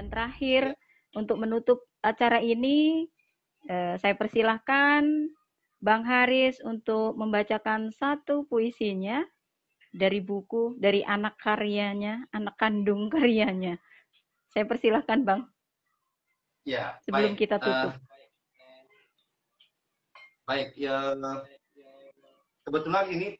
Dan terakhir, untuk menutup acara ini, eh, saya persilahkan Bang Haris untuk membacakan satu puisinya dari buku, dari anak karyanya, anak kandung karyanya. Saya persilahkan Bang. Ya, sebelum baik. kita tutup. Uh, baik, ya kebetulan ini.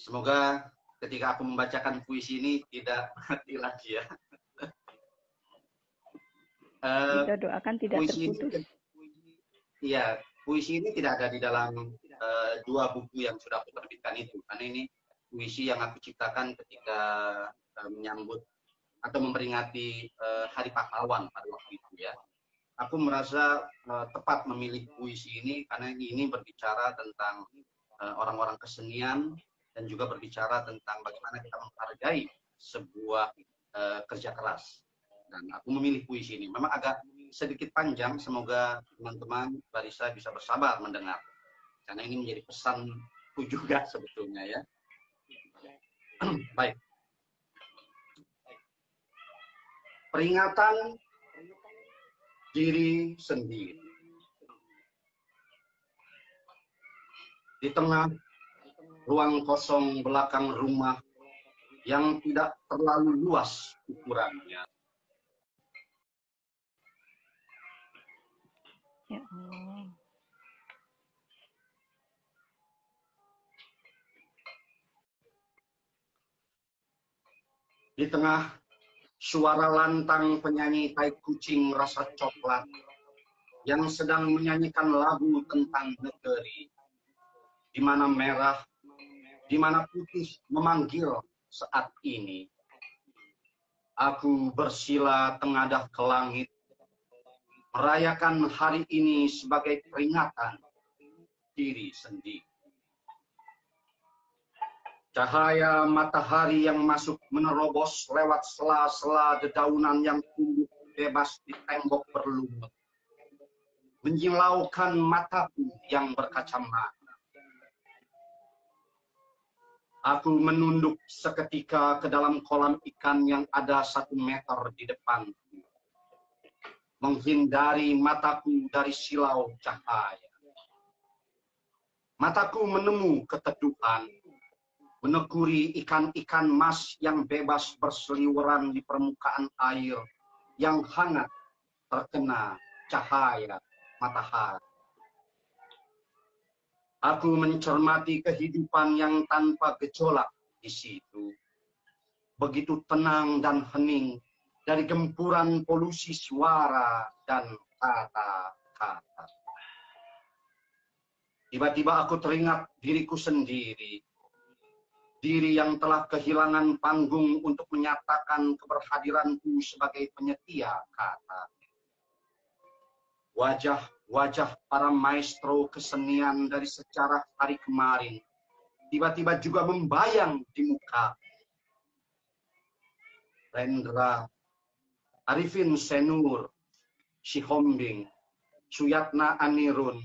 Semoga ketika aku membacakan puisi ini tidak mati lagi ya. uh, Kita doakan tidak puisi terputus. Iya, puisi ini tidak ada di dalam uh, dua buku yang sudah aku terbitkan itu. Karena ini puisi yang aku ciptakan ketika uh, menyambut atau memperingati uh, Hari Pahlawan pada waktu itu ya. Aku merasa uh, tepat memilih puisi ini karena ini berbicara tentang Eh, orang-orang kesenian dan juga berbicara tentang bagaimana kita menghargai sebuah uh, kerja keras. Dan aku memilih puisi ini. Memang agak sedikit panjang, semoga teman-teman barisa bisa bersabar mendengar. Karena ini menjadi pesanku juga sebetulnya ya. Baik. Peringatan diri sendiri. di tengah ruang kosong belakang rumah yang tidak terlalu luas ukurannya. Ya Allah. Di tengah suara lantang penyanyi tai kucing rasa coklat yang sedang menyanyikan lagu tentang negeri di mana merah, di mana putih memanggil saat ini. Aku bersila tengadah ke langit, merayakan hari ini sebagai peringatan diri sendiri. Cahaya matahari yang masuk menerobos lewat sela-sela dedaunan yang tumbuh bebas di tembok berlumut. Menyilaukan mataku yang berkacamata Aku menunduk seketika ke dalam kolam ikan yang ada satu meter di depan. Menghindari mataku dari silau cahaya. Mataku menemu keteduhan, meneguri ikan-ikan mas yang bebas berseliweran di permukaan air yang hangat terkena cahaya matahari. Aku mencermati kehidupan yang tanpa gejolak di situ. Begitu tenang dan hening dari gempuran polusi suara dan kata-kata. Tiba-tiba aku teringat diriku sendiri. Diri yang telah kehilangan panggung untuk menyatakan keberhadiranku sebagai penyetia kata. Wajah wajah para maestro kesenian dari sejarah hari kemarin tiba-tiba juga membayang di muka. Rendra, Arifin Senur, Shihombing, Suyatna Anirun,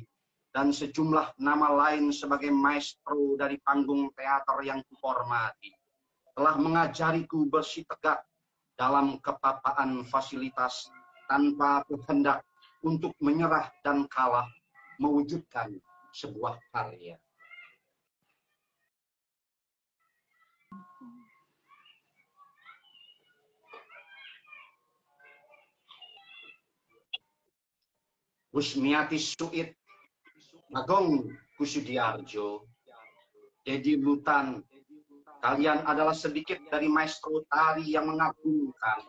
dan sejumlah nama lain sebagai maestro dari panggung teater yang kuhormati telah mengajariku bersih tegak dalam kepapaan fasilitas tanpa kehendak untuk menyerah dan kalah mewujudkan sebuah karya. Usmiati Suit, Agong Kusudiarjo, Dedi Lutan, kalian adalah sedikit dari maestro tari yang mengagumkan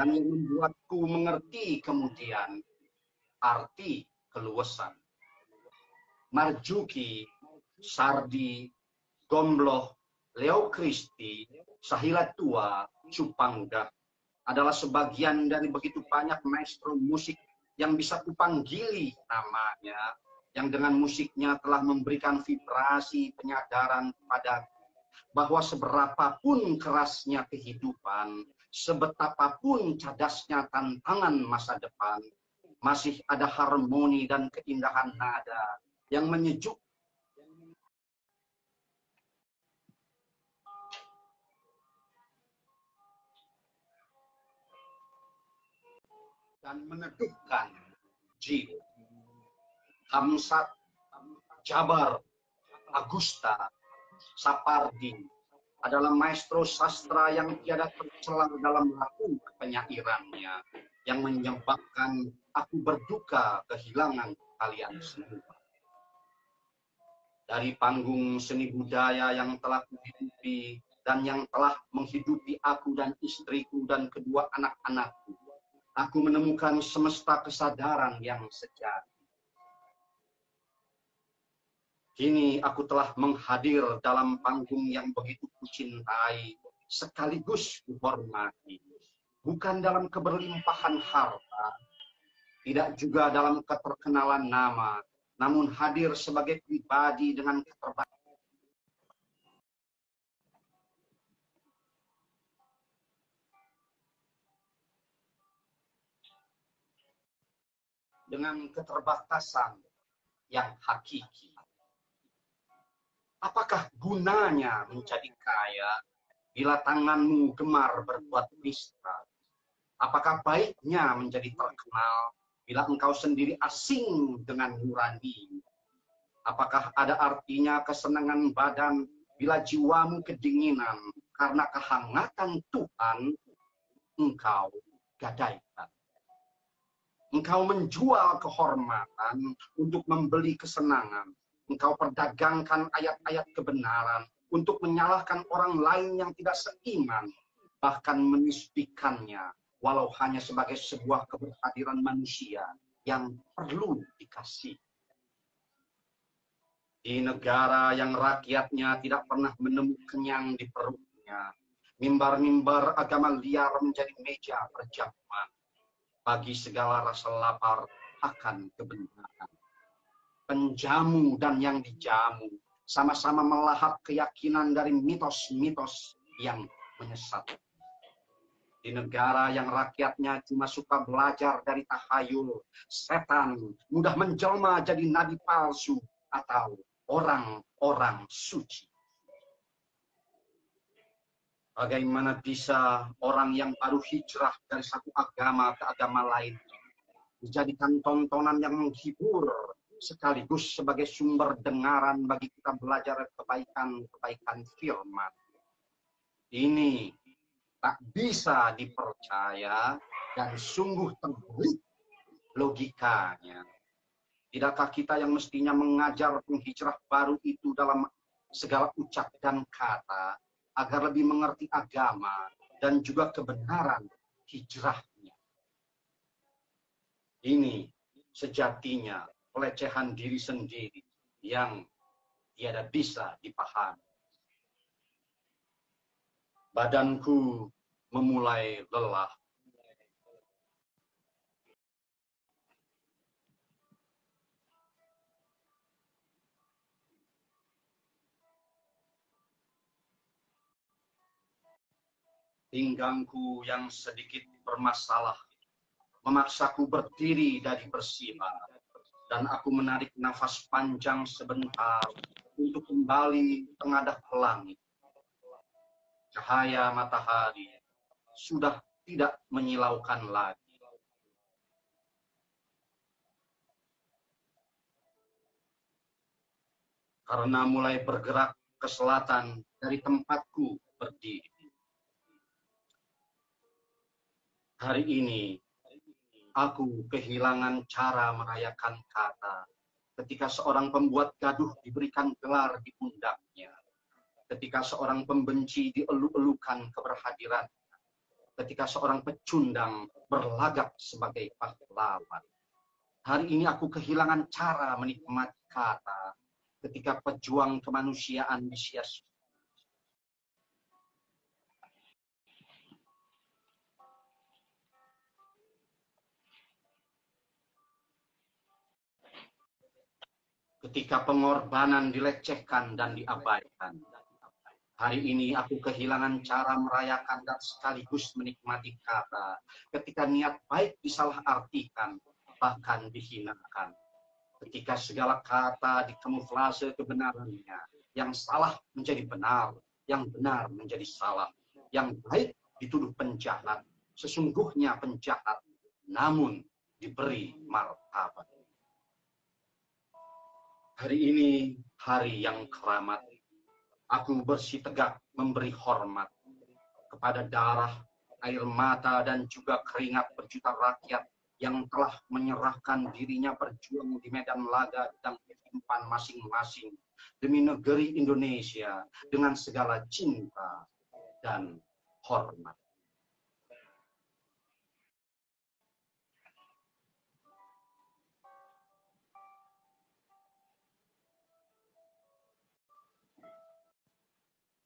dan yang membuatku mengerti kemudian arti keluasan. Marjuki, Sardi, Gombloh, Leo Kristi, Sahila Tua, Cupangga adalah sebagian dari begitu banyak maestro musik yang bisa kupanggili namanya, yang dengan musiknya telah memberikan vibrasi penyadaran pada bahwa seberapapun kerasnya kehidupan, sebetapapun cadasnya tantangan masa depan, masih ada harmoni dan keindahan nada yang menyejuk dan meneduhkan jiwa. Hamsat, Jabar, Agusta, Sapardi adalah maestro sastra yang tiada tercelang dalam laku penyairannya yang menyebabkan aku berduka kehilangan kalian semua. Dari panggung seni budaya yang telah kuhidupi dan yang telah menghidupi aku dan istriku dan kedua anak-anakku, aku menemukan semesta kesadaran yang sejati Kini aku telah menghadir dalam panggung yang begitu kucintai, sekaligus kuhormati. Bukan dalam keberlimpahan harta, tidak juga dalam keterkenalan nama, namun hadir sebagai pribadi dengan keterbatasan. Dengan keterbatasan yang hakiki Apakah gunanya menjadi kaya bila tanganmu gemar berbuat nista? Apakah baiknya menjadi terkenal bila engkau sendiri asing dengan nurani? Apakah ada artinya kesenangan badan bila jiwamu kedinginan karena kehangatan Tuhan engkau gadaikan? Engkau menjual kehormatan untuk membeli kesenangan engkau perdagangkan ayat-ayat kebenaran untuk menyalahkan orang lain yang tidak seiman, bahkan menisbikannya, walau hanya sebagai sebuah keberhadiran manusia yang perlu dikasih. Di negara yang rakyatnya tidak pernah menemukan kenyang di perutnya, mimbar-mimbar agama liar menjadi meja perjamuan bagi segala rasa lapar akan kebenaran penjamu dan yang dijamu sama-sama melahap keyakinan dari mitos-mitos yang menyesat. Di negara yang rakyatnya cuma suka belajar dari tahayul, setan mudah menjelma jadi nabi palsu atau orang-orang suci. Bagaimana bisa orang yang baru hijrah dari satu agama ke agama lain dijadikan tontonan yang menghibur sekaligus sebagai sumber dengaran bagi kita belajar kebaikan-kebaikan firman. Ini tak bisa dipercaya dan sungguh terbalik logikanya. Tidakkah kita yang mestinya mengajar penghijrah baru itu dalam segala ucap dan kata agar lebih mengerti agama dan juga kebenaran hijrahnya. Ini sejatinya pelecehan diri sendiri yang tiada bisa dipahami. Badanku memulai lelah. Pinggangku yang sedikit bermasalah memaksaku berdiri dari bersila dan aku menarik nafas panjang sebentar untuk kembali tengadah ke langit. Cahaya matahari sudah tidak menyilaukan lagi. Karena mulai bergerak ke selatan dari tempatku berdiri. Hari ini Aku kehilangan cara merayakan kata. Ketika seorang pembuat gaduh diberikan gelar di pundaknya, ketika seorang pembenci dielu-elukan keberhadiran, ketika seorang pecundang berlagak sebagai pahlawan. Hari ini aku kehilangan cara menikmati kata. Ketika pejuang kemanusiaan disia-sia ketika pengorbanan dilecehkan dan diabaikan. Hari ini aku kehilangan cara merayakan dan sekaligus menikmati kata. Ketika niat baik disalah artikan, bahkan dihinakan. Ketika segala kata dikamuflase kebenarannya. Yang salah menjadi benar, yang benar menjadi salah. Yang baik dituduh penjahat. Sesungguhnya penjahat, namun diberi martabat. Hari ini hari yang keramat Aku bersih tegak memberi hormat kepada darah, air mata, dan juga keringat berjuta rakyat yang telah menyerahkan dirinya berjuang di medan laga dan kehidupan masing-masing demi negeri Indonesia dengan segala cinta dan hormat.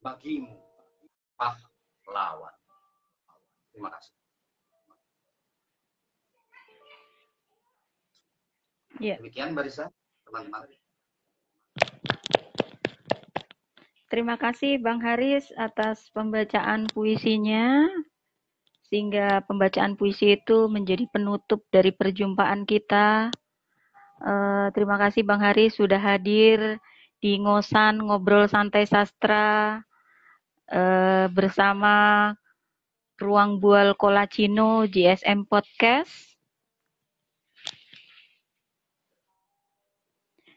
Bagimu pahlawan. Terima kasih. Ya. Demikian Barisa, teman-teman. Terima kasih Bang Haris atas pembacaan puisinya. Sehingga pembacaan puisi itu menjadi penutup dari perjumpaan kita. Uh, terima kasih Bang Haris sudah hadir di Ngosan Ngobrol Santai Sastra eh, bersama Ruang Bual Kolacino GSM Podcast.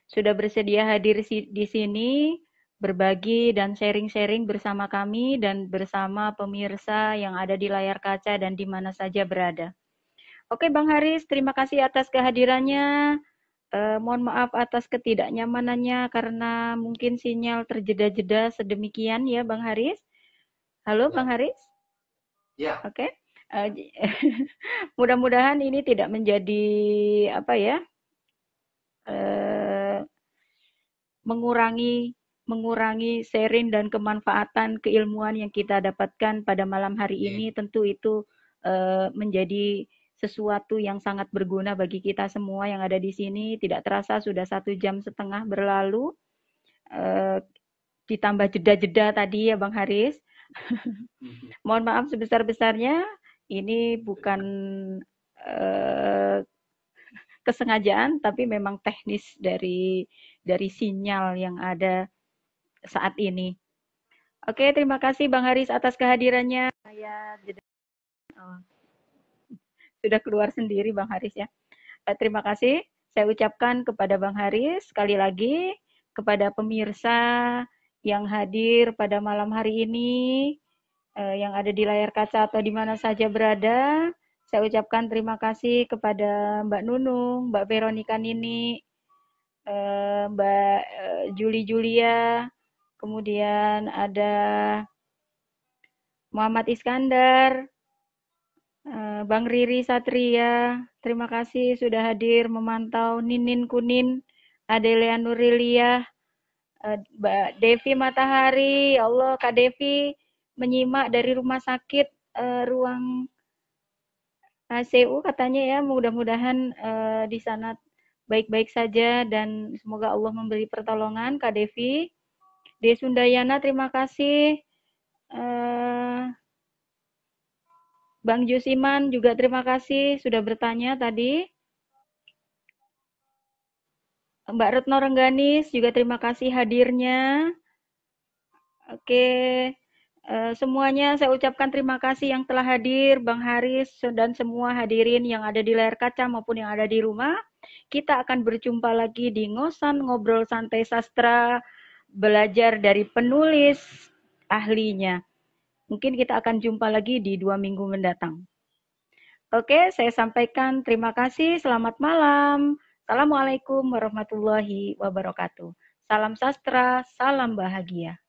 Sudah bersedia hadir di sini, berbagi dan sharing-sharing bersama kami dan bersama pemirsa yang ada di layar kaca dan di mana saja berada. Oke Bang Haris, terima kasih atas kehadirannya. Eh, mohon maaf atas ketidaknyamanannya karena mungkin sinyal terjeda-jeda sedemikian ya Bang Haris. Halo ya. Bang Haris? Ya. Oke. Okay. Uh, eh, mudah-mudahan ini tidak menjadi apa ya? Uh, mengurangi mengurangi sharing dan kemanfaatan keilmuan yang kita dapatkan pada malam hari ini tentu itu uh, menjadi sesuatu yang sangat berguna bagi kita semua yang ada di sini. Tidak terasa sudah satu jam setengah berlalu. Uh, ditambah jeda-jeda tadi ya Bang Haris. Mohon maaf sebesar-besarnya. Ini bukan uh, kesengajaan, tapi memang teknis dari dari sinyal yang ada saat ini. Oke, terima kasih Bang Haris atas kehadirannya. Saya jeda. Oh sudah keluar sendiri Bang Haris ya. Eh, terima kasih saya ucapkan kepada Bang Haris sekali lagi kepada pemirsa yang hadir pada malam hari ini eh, yang ada di layar kaca atau di mana saja berada. Saya ucapkan terima kasih kepada Mbak Nunung, Mbak Veronica Nini, eh, Mbak Juli Julia, kemudian ada Muhammad Iskandar, Bang Riri Satria, terima kasih sudah hadir memantau Ninin Kunin, Adelia Nurilia, eh, Mbak Devi Matahari, ya Allah Kak Devi menyimak dari rumah sakit uh, ruang ACU katanya ya, mudah-mudahan uh, di sana baik-baik saja dan semoga Allah memberi pertolongan Kak Devi. Desundayana terima kasih. Uh, Bang Jusiman juga terima kasih sudah bertanya tadi. Mbak Retno Rengganis juga terima kasih hadirnya. Oke, uh, semuanya saya ucapkan terima kasih yang telah hadir, Bang Haris dan semua hadirin yang ada di layar kaca maupun yang ada di rumah. Kita akan berjumpa lagi di Ngosan Ngobrol Santai Sastra, belajar dari penulis ahlinya. Mungkin kita akan jumpa lagi di dua minggu mendatang. Oke, saya sampaikan terima kasih. Selamat malam. Assalamualaikum warahmatullahi wabarakatuh. Salam sastra, salam bahagia.